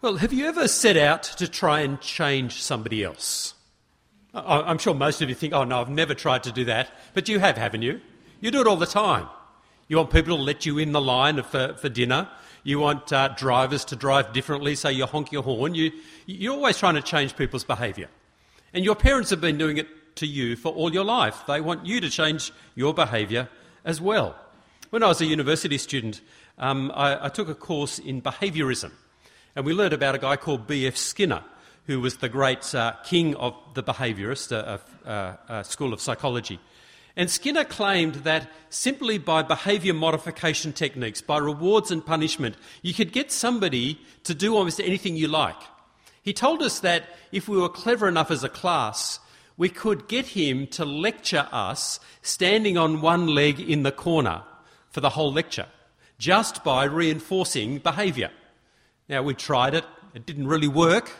Well, have you ever set out to try and change somebody else? I'm sure most of you think, oh no, I've never tried to do that. But you have, haven't you? You do it all the time. You want people to let you in the line for, for dinner. You want uh, drivers to drive differently, so you honk your horn. You, you're always trying to change people's behaviour. And your parents have been doing it to you for all your life. They want you to change your behaviour as well. When I was a university student, um, I, I took a course in behaviourism. And we learned about a guy called B.F. Skinner, who was the great uh, king of the behaviourist, a, uh, a, a, uh, uh, school of psychology. And Skinner claimed that simply by behaviour modification techniques, by rewards and punishment, you could get somebody to do almost anything you like. He told us that if we were clever enough as a class, we could get him to lecture us standing on one leg in the corner for the whole lecture, just by reinforcing behaviour. Now, we tried it, it didn't really work.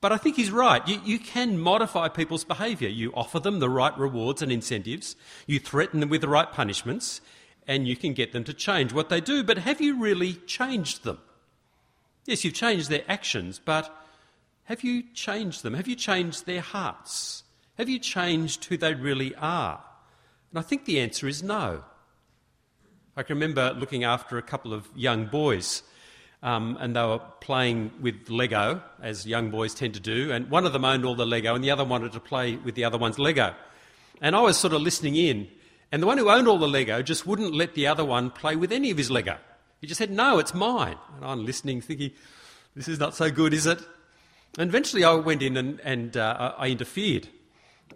But I think he's right. You, you can modify people's behaviour. You offer them the right rewards and incentives, you threaten them with the right punishments, and you can get them to change what they do. But have you really changed them? Yes, you've changed their actions, but have you changed them? Have you changed their hearts? Have you changed who they really are? And I think the answer is no. I can remember looking after a couple of young boys um, and they were playing with Lego, as young boys tend to do. And one of them owned all the Lego, and the other wanted to play with the other one's Lego. And I was sort of listening in, and the one who owned all the Lego just wouldn't let the other one play with any of his Lego. He just said, No, it's mine. And I'm listening, thinking, This is not so good, is it? And eventually I went in and, and uh, I interfered.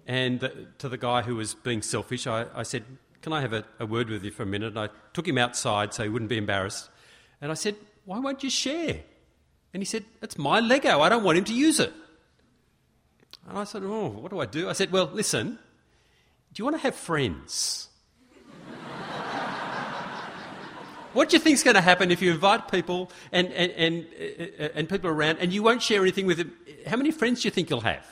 And to the guy who was being selfish, I, I said, Can I have a, a word with you for a minute? And I took him outside so he wouldn't be embarrassed. And I said, why won't you share? And he said, It's my Lego. I don't want him to use it. And I said, Oh, what do I do? I said, Well, listen, do you want to have friends? what do you think is going to happen if you invite people and, and, and, uh, and people around and you won't share anything with them? How many friends do you think you'll have?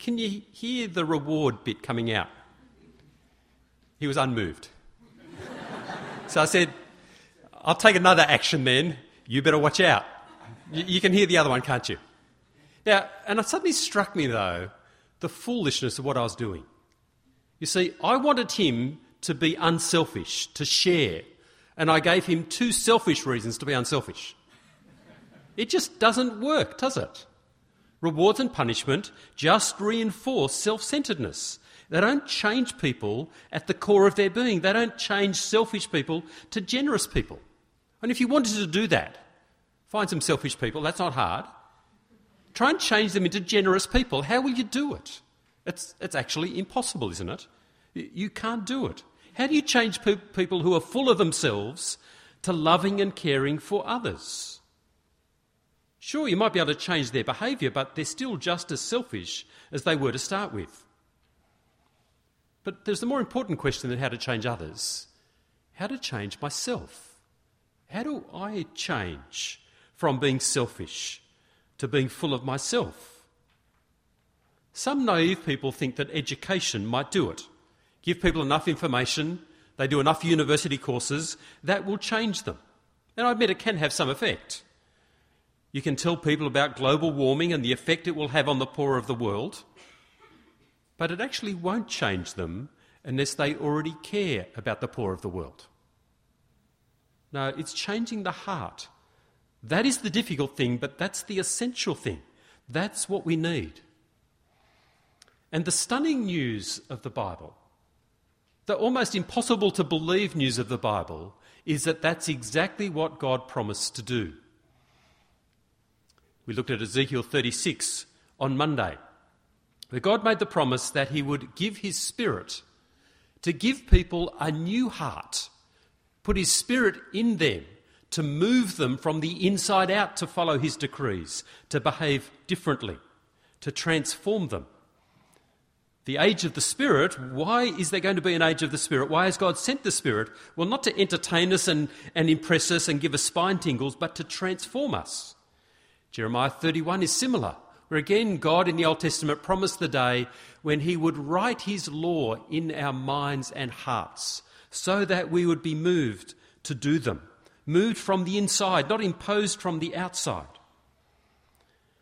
Can you hear the reward bit coming out? He was unmoved. so I said, I'll take another action then. You better watch out. You, you can hear the other one, can't you? Now, and it suddenly struck me, though, the foolishness of what I was doing. You see, I wanted him to be unselfish, to share, and I gave him two selfish reasons to be unselfish. It just doesn't work, does it? Rewards and punishment just reinforce self centeredness. They don't change people at the core of their being. They don't change selfish people to generous people. And if you wanted to do that, find some selfish people, that's not hard. Try and change them into generous people. How will you do it? It's, it's actually impossible, isn't it? You can't do it. How do you change pe- people who are full of themselves to loving and caring for others? Sure, you might be able to change their behaviour, but they're still just as selfish as they were to start with. But there's the more important question than how to change others how to change myself. How do I change from being selfish to being full of myself? Some naive people think that education might do it. Give people enough information, they do enough university courses, that will change them. And I admit it can have some effect. You can tell people about global warming and the effect it will have on the poor of the world, but it actually won't change them unless they already care about the poor of the world. No, it's changing the heart. That is the difficult thing, but that's the essential thing. That's what we need. And the stunning news of the Bible, the almost impossible to believe news of the Bible, is that that's exactly what God promised to do. We looked at Ezekiel 36 on Monday, where God made the promise that He would give His Spirit to give people a new heart put his spirit in them to move them from the inside out to follow his decrees, to behave differently, to transform them. The age of the Spirit, why is there going to be an age of the Spirit? Why has God sent the Spirit? Well, not to entertain us and, and impress us and give us spine tingles, but to transform us. Jeremiah 31 is similar, where again God in the Old Testament promised the day when he would write his law in our minds and hearts so that we would be moved to do them, moved from the inside, not imposed from the outside.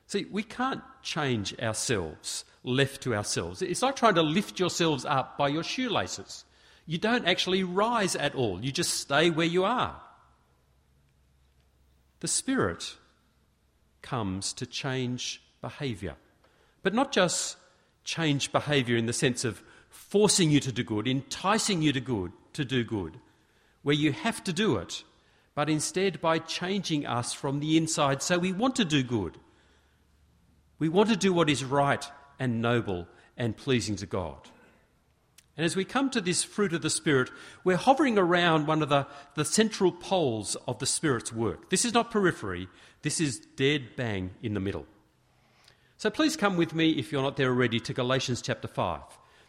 See, we can't change ourselves left to ourselves. It's like trying to lift yourselves up by your shoelaces. You don't actually rise at all, you just stay where you are. The Spirit comes to change behaviour, but not just change behaviour in the sense of forcing you to do good, enticing you to good to do good, where you have to do it, but instead by changing us from the inside so we want to do good. We want to do what is right and noble and pleasing to God. And as we come to this fruit of the Spirit, we're hovering around one of the, the central poles of the Spirit's work. This is not periphery, this is dead bang in the middle. So please come with me, if you're not there already, to Galatians chapter 5.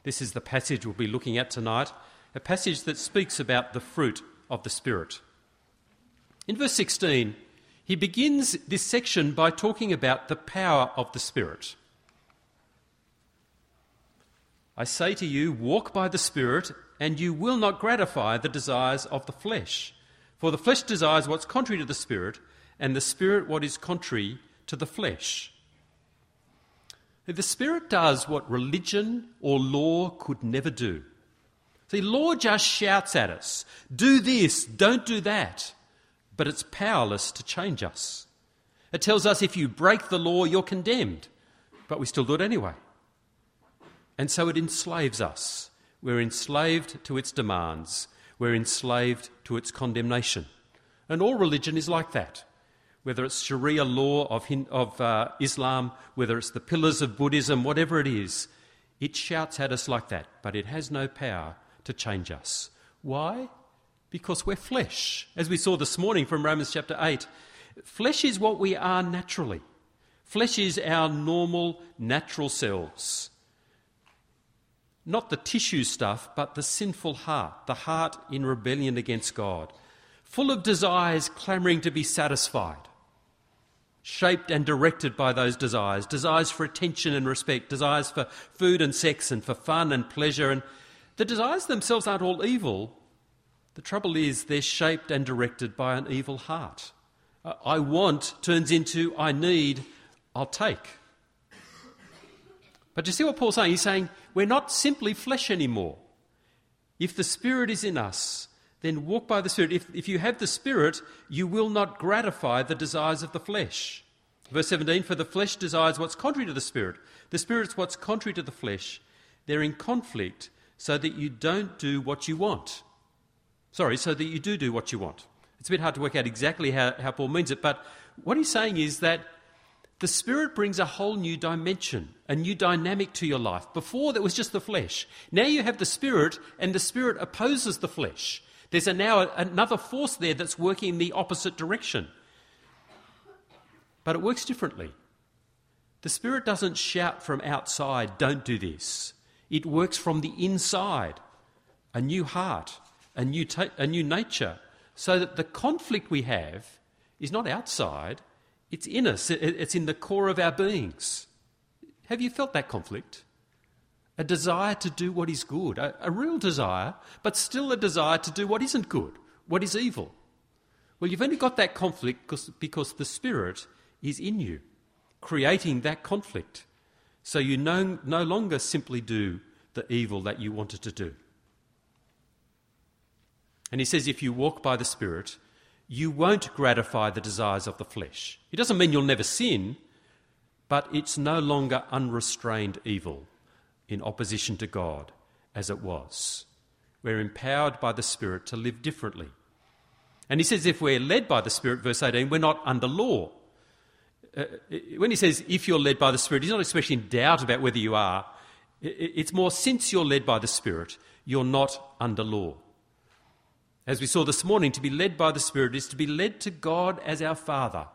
This is the passage we'll be looking at tonight, a passage that speaks about the fruit of the Spirit. In verse 16, he begins this section by talking about the power of the Spirit. I say to you, walk by the Spirit, and you will not gratify the desires of the flesh. For the flesh desires what's contrary to the Spirit, and the Spirit what is contrary to the flesh. The Spirit does what religion or law could never do. See, law just shouts at us do this, don't do that, but it's powerless to change us. It tells us if you break the law, you're condemned, but we still do it anyway. And so it enslaves us. We're enslaved to its demands, we're enslaved to its condemnation. And all religion is like that. Whether it's Sharia law of, of uh, Islam, whether it's the pillars of Buddhism, whatever it is, it shouts at us like that, but it has no power to change us. Why? Because we're flesh. As we saw this morning from Romans chapter 8, flesh is what we are naturally. Flesh is our normal, natural selves. Not the tissue stuff, but the sinful heart, the heart in rebellion against God, full of desires clamouring to be satisfied, shaped and directed by those desires desires for attention and respect, desires for food and sex and for fun and pleasure. And the desires themselves aren't all evil. The trouble is they're shaped and directed by an evil heart. Uh, I want turns into I need, I'll take. But you see what Paul's saying? He's saying we're not simply flesh anymore. If the Spirit is in us, then walk by the Spirit. If, if you have the Spirit, you will not gratify the desires of the flesh. Verse 17 For the flesh desires what's contrary to the Spirit, the Spirit's what's contrary to the flesh. They're in conflict so that you don't do what you want. Sorry, so that you do do what you want. It's a bit hard to work out exactly how, how Paul means it, but what he's saying is that the Spirit brings a whole new dimension, a new dynamic to your life. Before, there was just the flesh. Now you have the Spirit, and the Spirit opposes the flesh. There's a now another force there that's working in the opposite direction. But it works differently. The Spirit doesn't shout from outside, don't do this. It works from the inside, a new heart, a new, ta- a new nature, so that the conflict we have is not outside, it's in us, it's in the core of our beings. Have you felt that conflict? A desire to do what is good, a, a, real desire, but still a desire to do what isn't good, what is evil. Well, you've only got that conflict because, because the Spirit is in you, creating that conflict. So you no, no longer simply do the evil that you wanted to do. And he says, if you walk by the Spirit, you won't gratify the desires of the flesh. It doesn't mean you'll never sin, but it's no longer unrestrained evil in opposition to God as it was. We're empowered by the Spirit to live differently. And he says, if we're led by the Spirit, verse 18, we're not under law. Uh, when he says, if you're led by the Spirit, he's not expressing doubt about whether you are. It's more, since you're led by the Spirit, you're not under law. As we saw this morning, to be led by the Spirit is to be led to God as our Father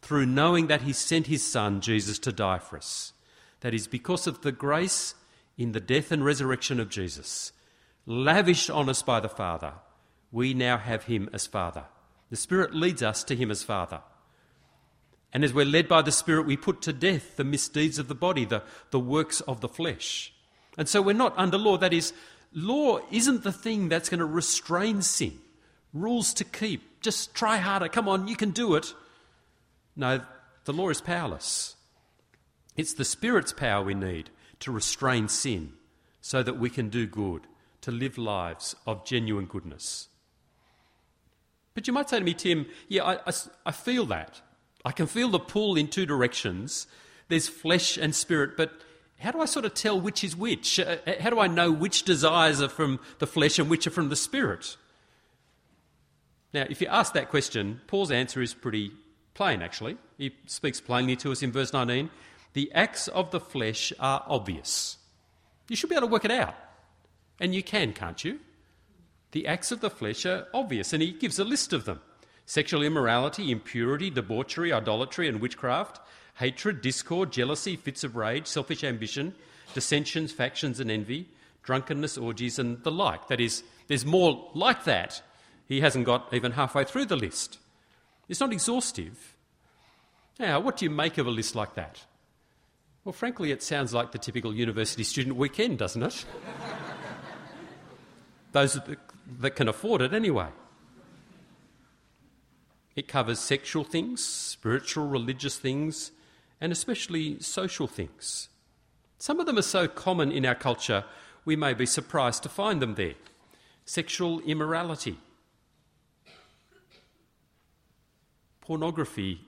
through knowing that He sent His Son, Jesus, to die for us. That is because of the grace in the death and resurrection of Jesus, lavished on us by the Father, we now have Him as Father. The Spirit leads us to Him as Father. And as we're led by the Spirit, we put to death the misdeeds of the body, the, the works of the flesh. And so we're not under law. That is, law isn't the thing that's going to restrain sin. Rules to keep. Just try harder. Come on, you can do it. No, the law is powerless. It's the Spirit's power we need to restrain sin so that we can do good, to live lives of genuine goodness. But you might say to me, Tim, yeah, I, I, I feel that. I can feel the pull in two directions. There's flesh and spirit, but how do I sort of tell which is which? Uh, uh, how do I know which desires are from the flesh and which are from the spirit? Now, if you ask that question, Paul's answer is pretty plain, actually. He speaks plainly to us in verse 19. The acts of the flesh are obvious. You should be able to work it out. And you can, can't you? The acts of the flesh are obvious, and he gives a list of them sexual immorality, impurity, debauchery, idolatry, and witchcraft, hatred, discord, jealousy, fits of rage, selfish ambition, dissensions, factions, and envy, drunkenness, orgies, and the like. That is, there's more like that. He hasn't got even halfway through the list. It's not exhaustive. Now, what do you make of a list like that? Well, frankly, it sounds like the typical university student weekend, doesn't it? Those that can afford it, anyway. It covers sexual things, spiritual, religious things, and especially social things. Some of them are so common in our culture, we may be surprised to find them there. Sexual immorality. Pornography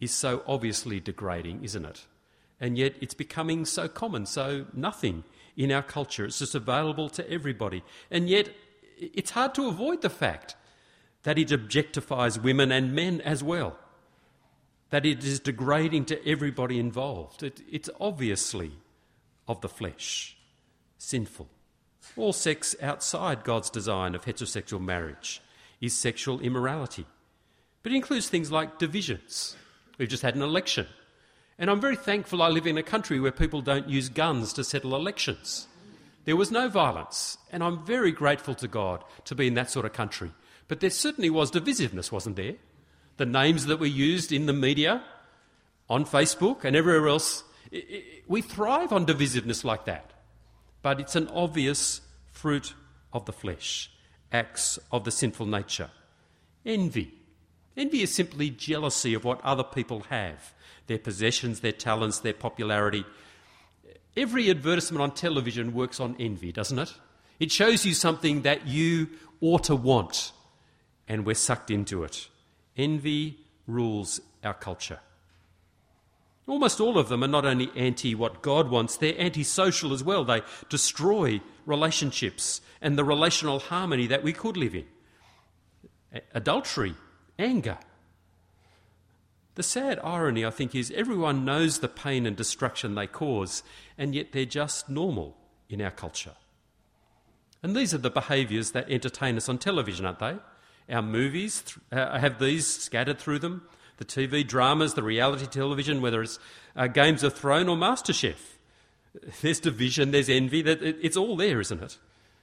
is so obviously degrading, isn't it? And yet it's becoming so common, so nothing in our culture. It's just available to everybody. And yet it's hard to avoid the fact that it objectifies women and men as well that it is degrading to everybody involved. It, it's obviously of the flesh, sinful. All sex outside God's design of heterosexual marriage is sexual immorality. But it includes things like divisions. We've just had an election. And I'm very thankful I live in a country where people don't use guns to settle elections. There was no violence, and I'm very grateful to God to be in that sort of country. But there certainly was divisiveness, wasn't there? the names that were used in the media, on Facebook, and everywhere else. We thrive on divisiveness like that. But it's an obvious fruit of the flesh, acts of the sinful nature. Envy. Envy is simply jealousy of what other people have their possessions, their talents, their popularity. Every advertisement on television works on envy, doesn't it? It shows you something that you ought to want, and we're sucked into it. Envy rules our culture. Almost all of them are not only anti what God wants, they're anti-social as well. They destroy relationships and the relational harmony that we could live in. Adultery, anger. The sad irony, I think, is everyone knows the pain and destruction they cause, and yet they're just normal in our culture. And these are the behaviours that entertain us on television, aren't they? Our movies uh, have these scattered through them the TV dramas, the reality television, whether it's uh, Games of Thrones or MasterChef. There's division, there's envy, it's all there, isn't it?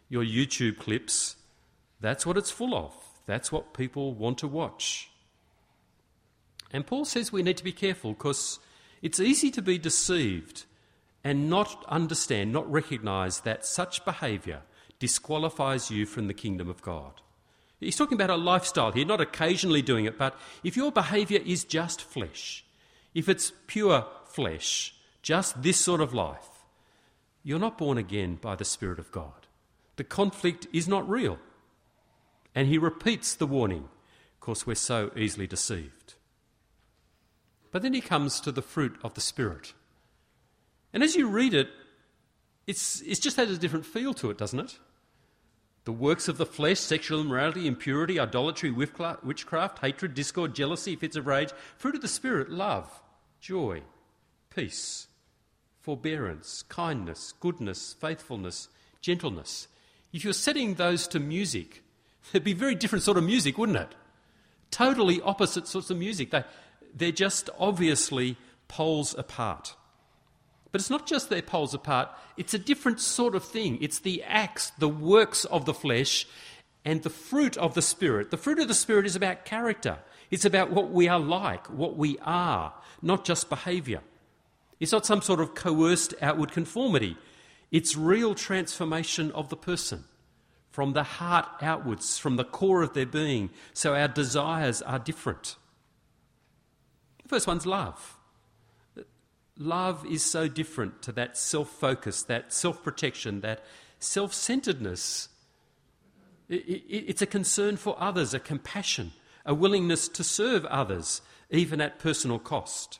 Your YouTube clips, that's what it's full of. That's what people want to watch. And Paul says we need to be careful because it's easy to be deceived and not understand, not recognise that such behaviour disqualifies you from the kingdom of God. He's talking about a lifestyle here, not occasionally doing it, but if your behaviour is just flesh, if it's pure flesh, just this sort of life, you're not born again by the Spirit of God. The conflict is not real. And he repeats the warning, because we're so easily deceived. But then he comes to the fruit of the Spirit. And as you read it, it's, it's just has a different feel to it, doesn't it? The works of the flesh, sexual immorality, impurity, idolatry, witchcraft, hatred, discord, jealousy, fits of rage. Fruit of the Spirit, love, joy, peace, forbearance, kindness, goodness, faithfulness, gentleness. If you're setting those to music, it'd be very different sort of music, wouldn't it? Totally opposite sorts of music. They, they're just obviously poles apart. But it's not just they're poles apart, it's a different sort of thing. It's the acts, the works of the flesh, and the fruit of the Spirit. The fruit of the Spirit is about character, it's about what we are like, what we are, not just behaviour. It's not some sort of coerced outward conformity, it's real transformation of the person from the heart outwards, from the core of their being. So our desires are different. The first one's love. Love is so different to that self focus, that self protection, that self centeredness. It's a concern for others, a compassion, a willingness to serve others, even at personal cost.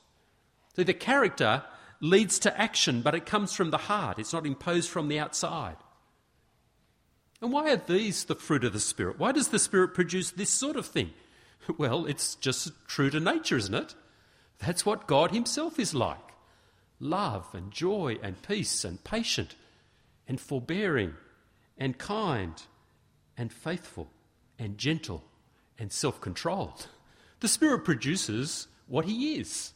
So the character leads to action, but it comes from the heart, it's not imposed from the outside. And why are these the fruit of the Spirit? Why does the Spirit produce this sort of thing? Well, it's just true to nature, isn't it? That's what God Himself is like love and joy and peace and patient and forbearing and kind and faithful and gentle and self controlled. The Spirit produces what He is.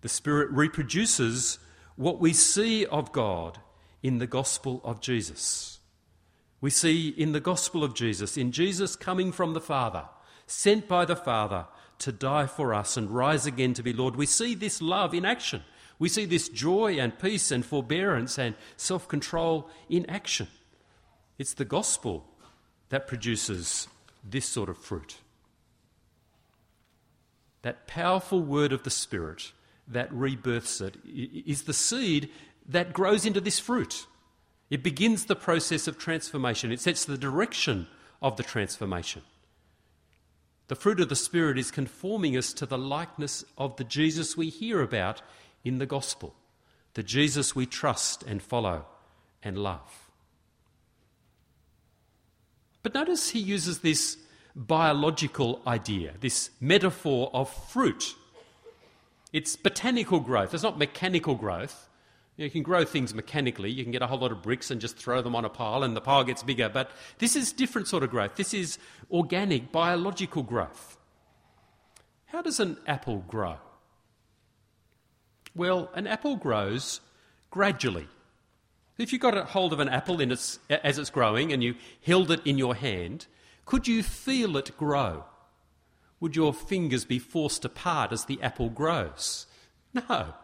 The Spirit reproduces what we see of God in the gospel of Jesus. We see in the gospel of Jesus, in Jesus coming from the Father, sent by the Father to die for us and rise again to be Lord, we see this love in action. We see this joy and peace and forbearance and self control in action. It's the gospel that produces this sort of fruit. That powerful word of the Spirit that rebirths it is the seed that grows into this fruit. It begins the process of transformation, it sets the direction of the transformation. The fruit of the Spirit is conforming us to the likeness of the Jesus we hear about in the gospel, the Jesus we trust and follow and love. But notice he uses this biological idea, this metaphor of fruit. It's botanical growth, it's not mechanical growth. You can grow things mechanically. You can get a whole lot of bricks and just throw them on a pile, and the pile gets bigger. But this is different sort of growth. This is organic, biological growth. How does an apple grow? Well, an apple grows gradually. If you got a hold of an apple its, as it's growing and you held it in your hand, could you feel it grow? Would your fingers be forced apart as the apple grows? No.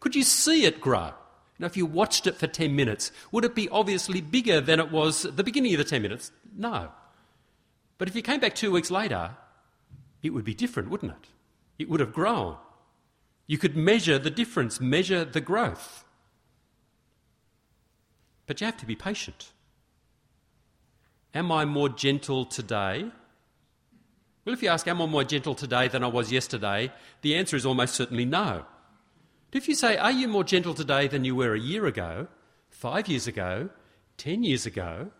Could you see it grow? Now, if you watched it for 10 minutes, would it be obviously bigger than it was at the beginning of the 10 minutes? No. But if you came back two weeks later, it would be different, wouldn't it? It would have grown. You could measure the difference, measure the growth. But you have to be patient. Am I more gentle today? Well, if you ask, Am I more gentle today than I was yesterday? the answer is almost certainly no. But if you say, Are you more gentle today than you were a year ago, five years ago, ten years ago?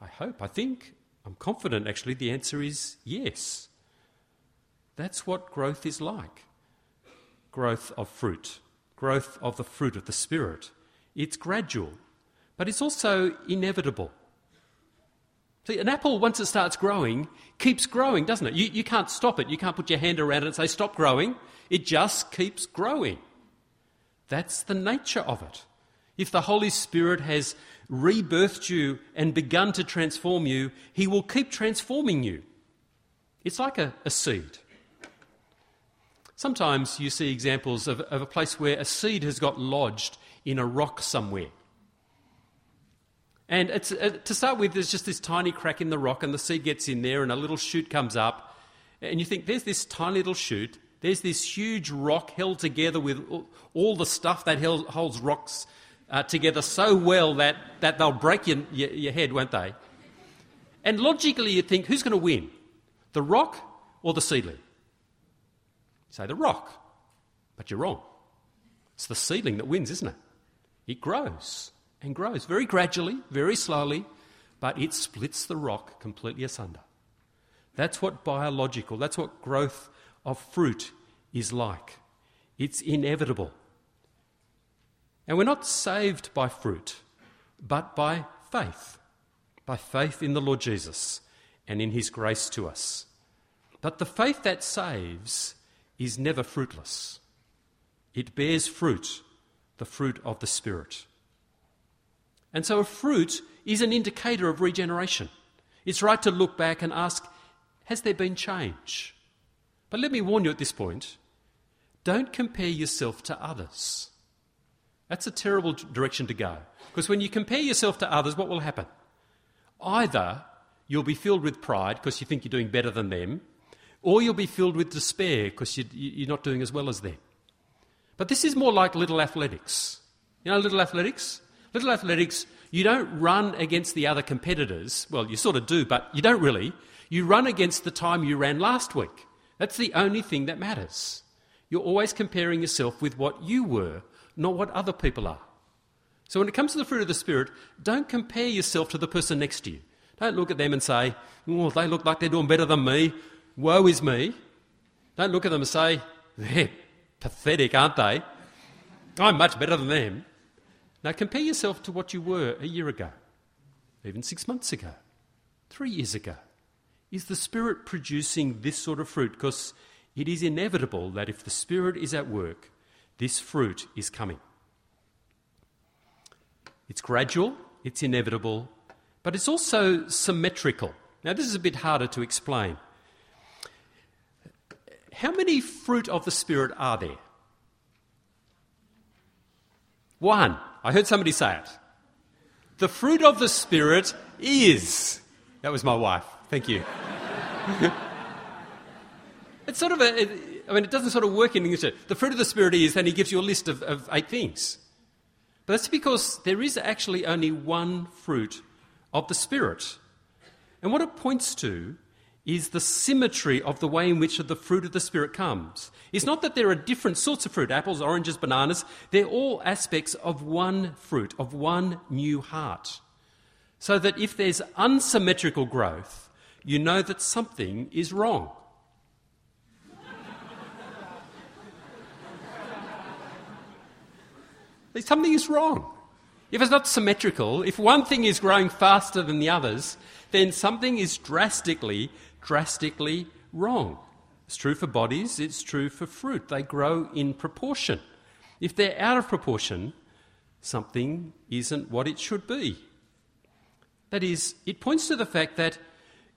I hope, I think, I'm confident actually the answer is yes. That's what growth is like growth of fruit, growth of the fruit of the Spirit. It's gradual, but it's also inevitable. See, an apple, once it starts growing, keeps growing, doesn't it? You, you can't stop it. You can't put your hand around it and say, stop growing. It just keeps growing. That's the nature of it. If the Holy Spirit has rebirthed you and begun to transform you, He will keep transforming you. It's like a, a seed. Sometimes you see examples of, of a place where a seed has got lodged in a rock somewhere. And uh, to start with, there's just this tiny crack in the rock, and the seed gets in there, and a little shoot comes up. And you think, there's this tiny little shoot, there's this huge rock held together with all the stuff that holds rocks uh, together so well that, that they'll break your, your, your head, won't they? And logically, you'd think, who's going to win? The rock or the seedling? Say the rock, but you're wrong. It's the seedling that wins, isn't it? It grows and grows very gradually, very slowly, but it splits the rock completely asunder. That's what biological, that's what growth of fruit is like. It's inevitable. And we're not saved by fruit, but by faith, by faith in the Lord Jesus and in his grace to us. But the faith that saves is never fruitless. It bears fruit, the fruit of the Spirit. And so a fruit is an indicator of regeneration. It's right to look back and ask, has there been change? But let me warn you at this point don't compare yourself to others. That's a terrible direction to go. Because when you compare yourself to others, what will happen? Either you'll be filled with pride because you think you're doing better than them, or you'll be filled with despair because you, you're not doing as well as them. But this is more like little athletics. You know, little athletics? Little athletics, you don't run against the other competitors. Well, you sort of do, but you don't really. You run against the time you ran last week. That's the only thing that matters. You're always comparing yourself with what you were, not what other people are. So when it comes to the fruit of the Spirit, don't compare yourself to the person next to you. Don't look at them and say, oh, they look like they're doing better than me. Woe is me. Don't look at them and say, they're pathetic, aren't they? I'm much better than them. Now compare yourself to what you were a year ago, even six months ago, three years ago. Is the Spirit producing this sort of fruit? Because it is inevitable that if the Spirit is at work, this fruit is coming. It's gradual, it's inevitable, but it's also symmetrical. Now, this is a bit harder to explain. How many fruit of the Spirit are there? One. I heard somebody say it. The fruit of the Spirit is. That was my wife. Thank you. it's sort of a. It, I mean, it doesn't sort of work in English. The fruit of the Spirit is, and he gives you a list of, of eight things. But that's because there is actually only one fruit of the Spirit. And what it points to is the symmetry of the way in which the fruit of the Spirit comes. It's not that there are different sorts of fruit apples, oranges, bananas. They're all aspects of one fruit, of one new heart. So that if there's unsymmetrical growth, you know that something is wrong. something is wrong. If it's not symmetrical, if one thing is growing faster than the others, then something is drastically drastically wrong. It's true for bodies, it's true for fruit. They grow in proportion. If they're out of proportion, something isn't what it should be. That is, it points to the fact that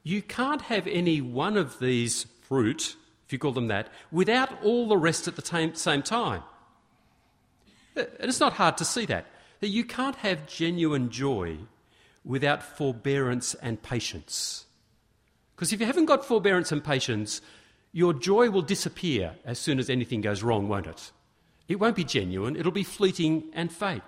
you can't have any one of these fruit, if you call them that, without all the rest at the same time. And it's not hard to see that. That you can't have genuine joy without forbearance and patience. Because if you haven't got forbearance and patience, your joy will disappear as soon as anything goes wrong, won't it? It won't be genuine, it'll be fleeting and fake.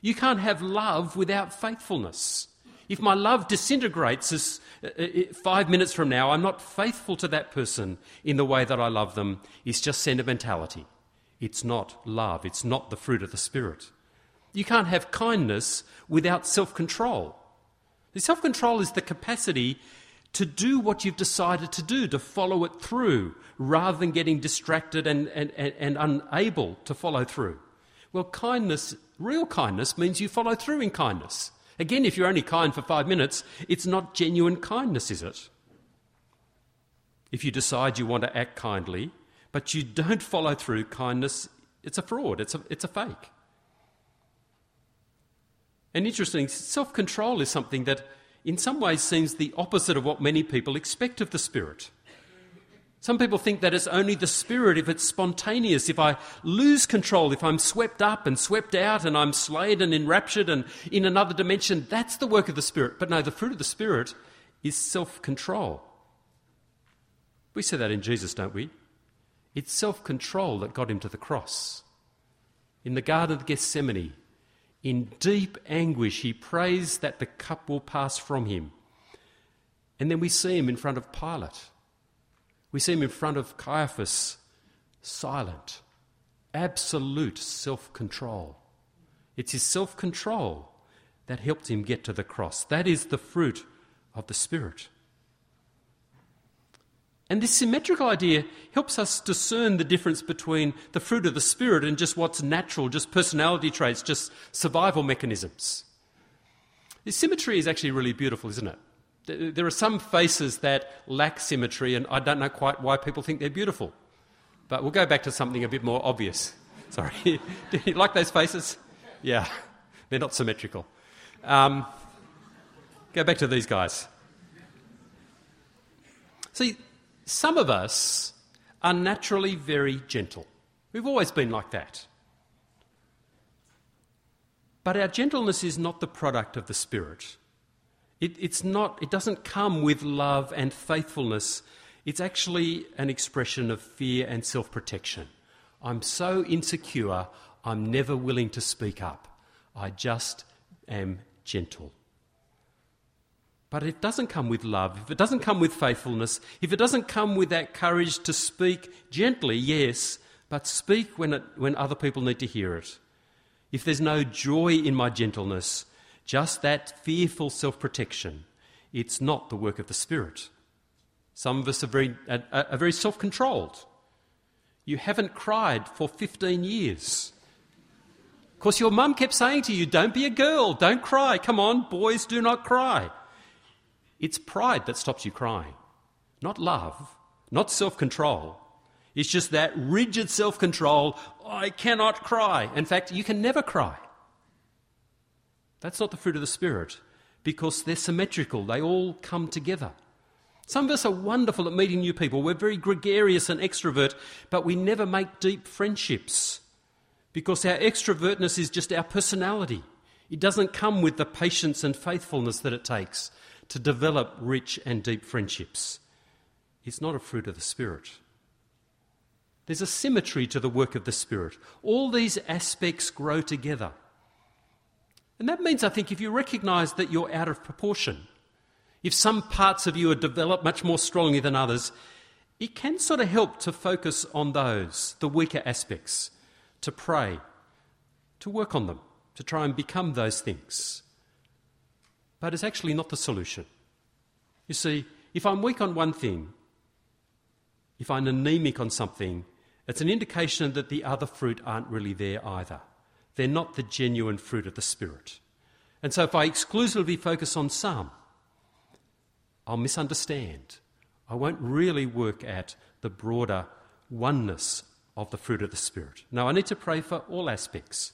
You can't have love without faithfulness. If my love disintegrates uh, uh, five minutes from now, I'm not faithful to that person in the way that I love them. It's just sentimentality. It's not love. It's not the fruit of the Spirit. You can't have kindness without self control. Self control is the capacity to do what you've decided to do, to follow it through, rather than getting distracted and, and, and, and, unable to follow through. Well, kindness, real kindness, means you follow through in kindness. Again, if you're only kind for five minutes, it's not genuine kindness, is it? If you decide you want to act kindly, but you don't follow through, kindness, it's a fraud, it's a, it's a fake. And interesting, self control is something that in some ways seems the opposite of what many people expect of the Spirit. Some people think that it's only the Spirit if it's spontaneous, if I lose control, if I'm swept up and swept out and I'm slayed and enraptured and in another dimension, that's the work of the Spirit. But no, the fruit of the Spirit is self control. We say that in Jesus, don't we? It's self control that got him to the cross. In the Garden of Gethsemane, in deep anguish, he prays that the cup will pass from him. And then we see him in front of Pilate. We see him in front of Caiaphas, silent, absolute self control. It's his self control that helped him get to the cross. That is the fruit of the Spirit. And this symmetrical idea helps us discern the difference between the fruit of the Spirit and just what's natural, just personality traits, just survival mechanisms. This symmetry is actually really beautiful, isn't it? There are some faces that lack symmetry, and I don't know quite why people think they're beautiful. But we'll go back to something a bit more obvious. Sorry. Do you like those faces? Yeah, they're not symmetrical. Um, go back to these guys. See, some of us are naturally very gentle. We've always been like that. But our gentleness is not the product of the Spirit. It, it's not, it doesn't come with love and faithfulness. it's actually an expression of fear and self protection. I'm so insecure, I'm never willing to speak up. I just am gentle. But it doesn't come with love, if it doesn't come with faithfulness, if it doesn't come with that courage to speak gently, yes, but speak when, it, when other people need to hear it. If there's no joy in my gentleness, just that fearful self protection, it's not the work of the Spirit. Some of us are very, are, are very self controlled. You haven't cried for 15 years. Of course, your mum kept saying to you, Don't be a girl, don't cry. Come on, boys, do not cry. It's pride that stops you crying, not love, not self control. It's just that rigid self control. Oh, I cannot cry. In fact, you can never cry. That's not the fruit of the Spirit because they're symmetrical, they all come together. Some of us are wonderful at meeting new people. We're very gregarious and extrovert, but we never make deep friendships because our extrovertness is just our personality. It doesn't come with the patience and faithfulness that it takes to develop rich and deep friendships. It's not a fruit of the Spirit. There's a symmetry to the work of the Spirit. All these aspects grow together. And that means, I think, if you recognise that you're out of proportion, if some parts of you are developed much more strongly than others, it can sort of help to focus on those, the weaker aspects, to pray, to work on them, to try and become those things but it's actually not the solution. You see, if I'm weak on one thing, if I'm anemic on something, it's an indication that the other fruit aren't really there either. They're not the genuine fruit of the Spirit. And so if I exclusively focus on some, I'll misunderstand. I won't really work at the broader oneness of the fruit of the Spirit. Now, I need to pray for all aspects.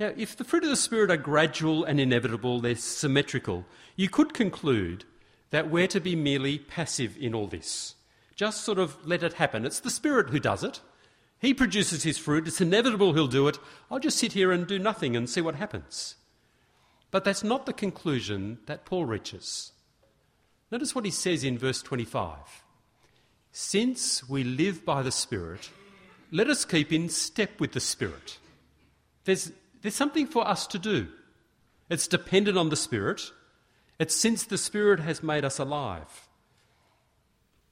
Now, if the fruit of the Spirit are gradual and inevitable, they're symmetrical, you could conclude that we're to be merely passive in all this. Just sort of let it happen. It's the Spirit who does it. He produces his fruit. It's inevitable he'll do it. I'll just sit here and do nothing and see what happens. But that's not the conclusion that Paul reaches. Notice what he says in verse 25. Since we live by the Spirit, let us keep in step with the Spirit. There's there's something for us to do. It's dependent on the Spirit. It's since the Spirit has made us alive.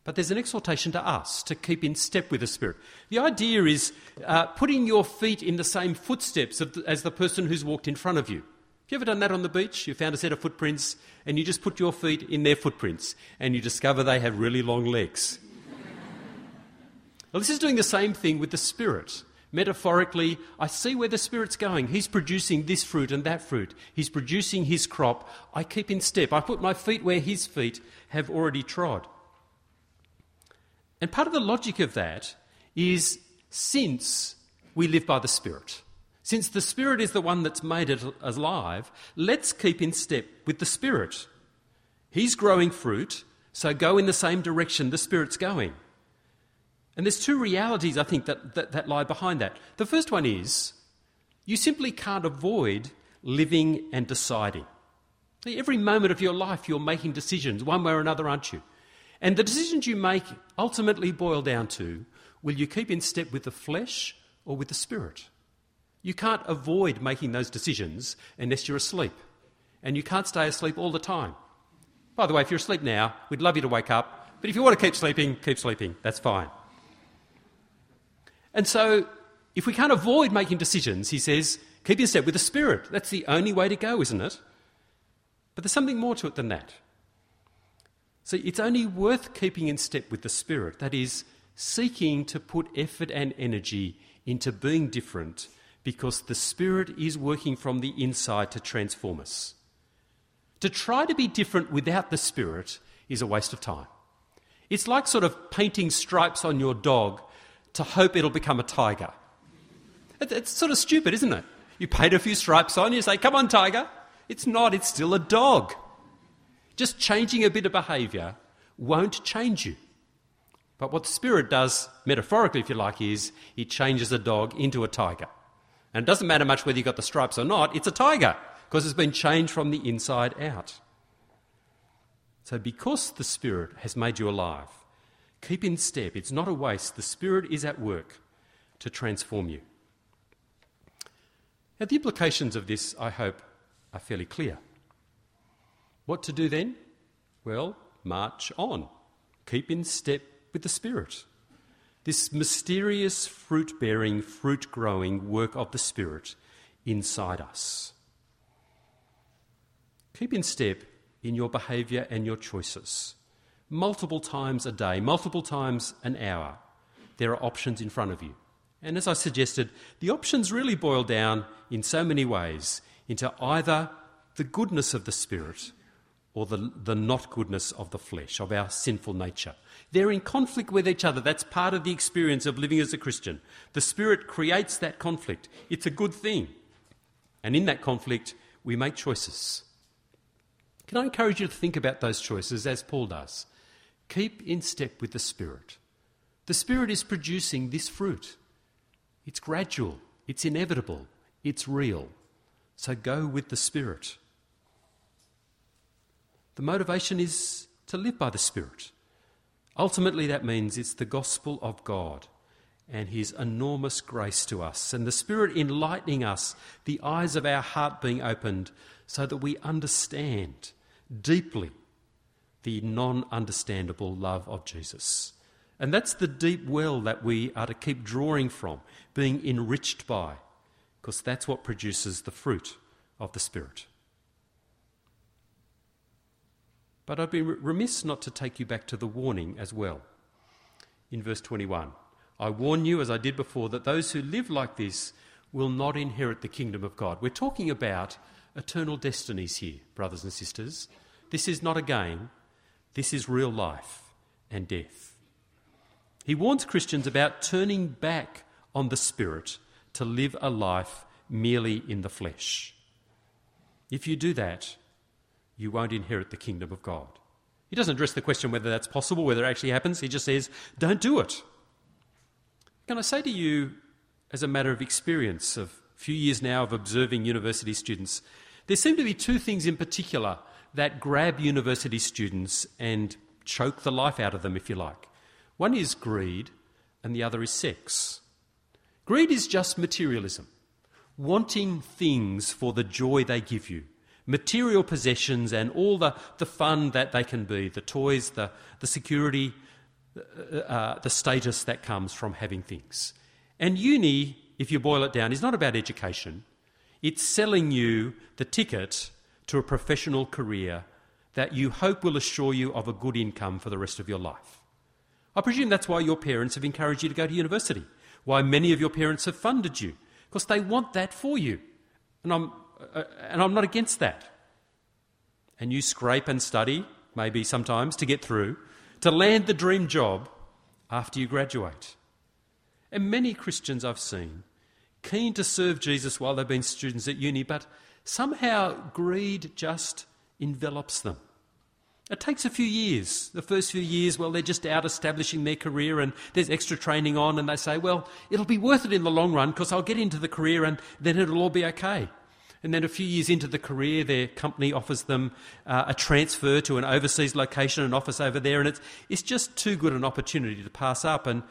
But there's an exhortation to us to keep in step with the Spirit. The idea is uh, putting your feet in the same footsteps the, as the person who's walked in front of you. Have you ever done that on the beach? You found a set of footprints and you just put your feet in their footprints and you discover they have really long legs. well, this is doing the same thing with the Spirit. Metaphorically, I see where the Spirit's going. He's producing this fruit and that fruit. He's producing his crop. I keep in step. I put my feet where his feet have already trod. And part of the logic of that is since we live by the Spirit, since the Spirit is the one that's made it alive, let's keep in step with the Spirit. He's growing fruit, so go in the same direction the Spirit's going. And there's two realities, I think, that, that, that lie behind that. The first one is you simply can't avoid living and deciding. Every moment of your life, you're making decisions, one way or another, aren't you? And the decisions you make ultimately boil down to will you keep in step with the flesh or with the spirit? You can't avoid making those decisions unless you're asleep. And you can't stay asleep all the time. By the way, if you're asleep now, we'd love you to wake up. But if you want to keep sleeping, keep sleeping. That's fine. And so, if we can't avoid making decisions, he says, keep your step with the Spirit. That's the only way to go, isn't it? But there's something more to it than that. See, it's only worth keeping in step with the Spirit, that is, seeking to put effort and energy into being different because the Spirit is working from the inside to transform us. To try to be different without the Spirit is a waste of time. It's like sort of painting stripes on your dog to hope it'll become a tiger. It's sort of stupid, isn't it? You paint a few stripes on, you say, Come on, tiger. It's not, it's still a dog. Just changing a bit of behaviour won't change you. But what the Spirit does, metaphorically, if you like, is it changes a dog into a tiger. And it doesn't matter much whether you've got the stripes or not, it's a tiger, because it's been changed from the inside out. So, because the Spirit has made you alive, keep in step. It's not a waste. The Spirit is at work to transform you. Now, the implications of this, I hope, are fairly clear. What to do then? Well, march on. Keep in step with the Spirit. This mysterious fruit bearing, fruit growing work of the Spirit inside us. Keep in step in your behaviour and your choices. Multiple times a day, multiple times an hour, there are options in front of you. And as I suggested, the options really boil down in so many ways into either the goodness of the Spirit or the, the not goodness of the flesh, of our sinful nature. They're in conflict with each other. That's part of the experience of living as a Christian. The Spirit creates that conflict. It's a good thing. And in that conflict, we make choices. Can I encourage you to think about those choices as Paul does? Keep in step with the Spirit. The Spirit is producing this fruit. It's gradual, it's inevitable, it's real. So go with the Spirit. The motivation is to live by the Spirit. Ultimately, that means it's the gospel of God and His enormous grace to us, and the Spirit enlightening us, the eyes of our heart being opened, so that we understand deeply the non understandable love of Jesus. And that's the deep well that we are to keep drawing from, being enriched by, because that's what produces the fruit of the Spirit. But I'd be remiss not to take you back to the warning as well. In verse 21, I warn you, as I did before, that those who live like this will not inherit the kingdom of God. We're talking about eternal destinies here, brothers and sisters. This is not a game, this is real life and death. He warns Christians about turning back on the Spirit to live a life merely in the flesh. If you do that, you won't inherit the kingdom of God. He doesn't address the question whether that's possible, whether it actually happens. He just says, don't do it. Can I say to you, as a matter of experience, of a few years now of observing university students, there seem to be two things in particular that grab university students and choke the life out of them, if you like. One is greed, and the other is sex. Greed is just materialism, wanting things for the joy they give you material possessions and all the, the fun that they can be the toys, the, the security, uh, uh, the status that comes from having things. And uni, if you boil it down, is not about education, it's selling you the ticket to a professional career that you hope will assure you of a good income for the rest of your life. I presume that's why your parents have encouraged you to go to university, why many of your parents have funded you, because they want that for you. And I'm uh, and I'm not against that. And you scrape and study, maybe sometimes, to get through, to land the dream job after you graduate. And many Christians I've seen keen to serve Jesus while they've been students at uni, but somehow greed just envelops them. It takes a few years. The first few years, well, they're just out establishing their career and there's extra training on, and they say, well, it'll be worth it in the long run because I'll get into the career and then it'll all be okay. And then a few years into the career, their company offers them uh, a transfer to an overseas location, an office over there, and it's, it's just too good an opportunity to pass up. And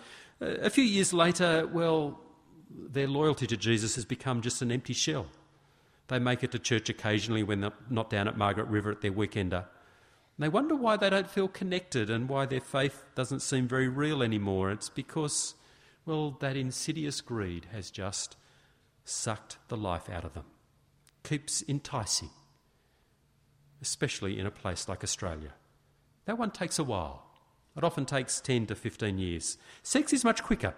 uh, a few years later, well, their loyalty to Jesus has become just an empty shell. They make it to church occasionally when they're not down at Margaret River at their weekender. And they wonder why they don't feel connected and why their faith doesn't seem very real anymore. It's because, well, that insidious greed has just sucked the life out of them keeps enticing, especially in a place like Australia. That one takes a while. It often takes 10 to 15 years. Sex is much quicker.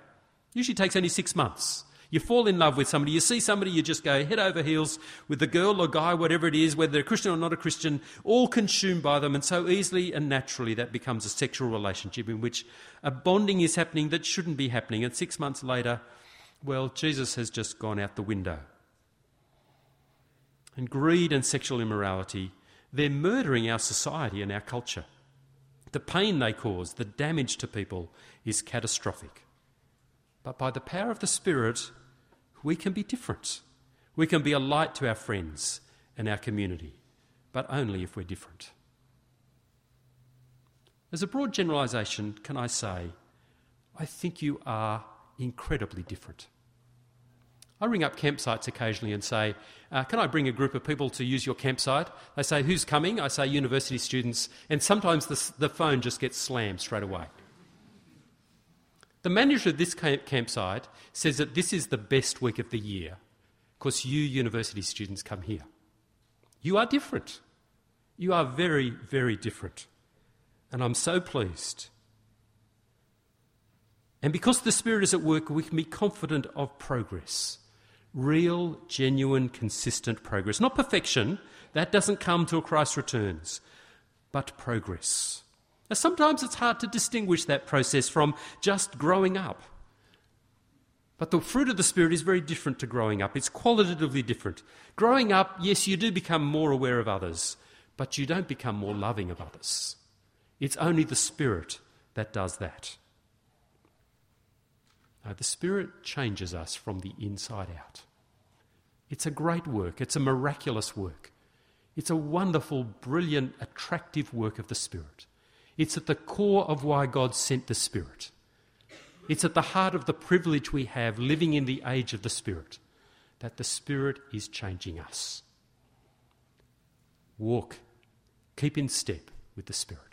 Usually takes only six months. You fall in love with somebody, you see somebody, you just go head over heels with the girl or guy, whatever it is, whether they're a Christian or not a Christian, all consumed by them. And so easily and naturally that becomes a sexual relationship in which a bonding is happening that shouldn't be happening. And six months later, well, Jesus has just gone out the window and greed and sexual immorality, they're murdering our society and our culture. The pain they cause, the damage to people is catastrophic. But by the power of the Spirit, we can be different. We can be a light to our friends and our community, but only if we're different. As a broad generalisation, can I say, I think you are incredibly different. I ring up campsites occasionally and say, uh, Can I bring a group of people to use your campsite? They say, Who's coming? I say, University students. And sometimes the, the phone just gets slammed straight away. The manager of this camp- campsite says that this is the best week of the year because you university students come here. You are different. You are very, very different. And I'm so pleased. And because the Spirit is at work, we can be confident of progress real, genuine, consistent progress. Not perfection, that doesn't come till Christ returns, but progress. Now, sometimes it's hard to distinguish that process from just growing up. But the fruit of the Spirit is very different to growing up. It's qualitatively different. Growing up, yes, you do become more aware of others, but you don't become more loving of others. It's only the Spirit that does that. The Spirit changes us from the inside out. It's a great work, it's a miraculous work. It's a wonderful, brilliant, attractive work of the Spirit. It's at the core of why God sent the Spirit. It's at the heart of the privilege we have living in the age of the Spirit that the Spirit is changing us. Walk, keep in step with the Spirit.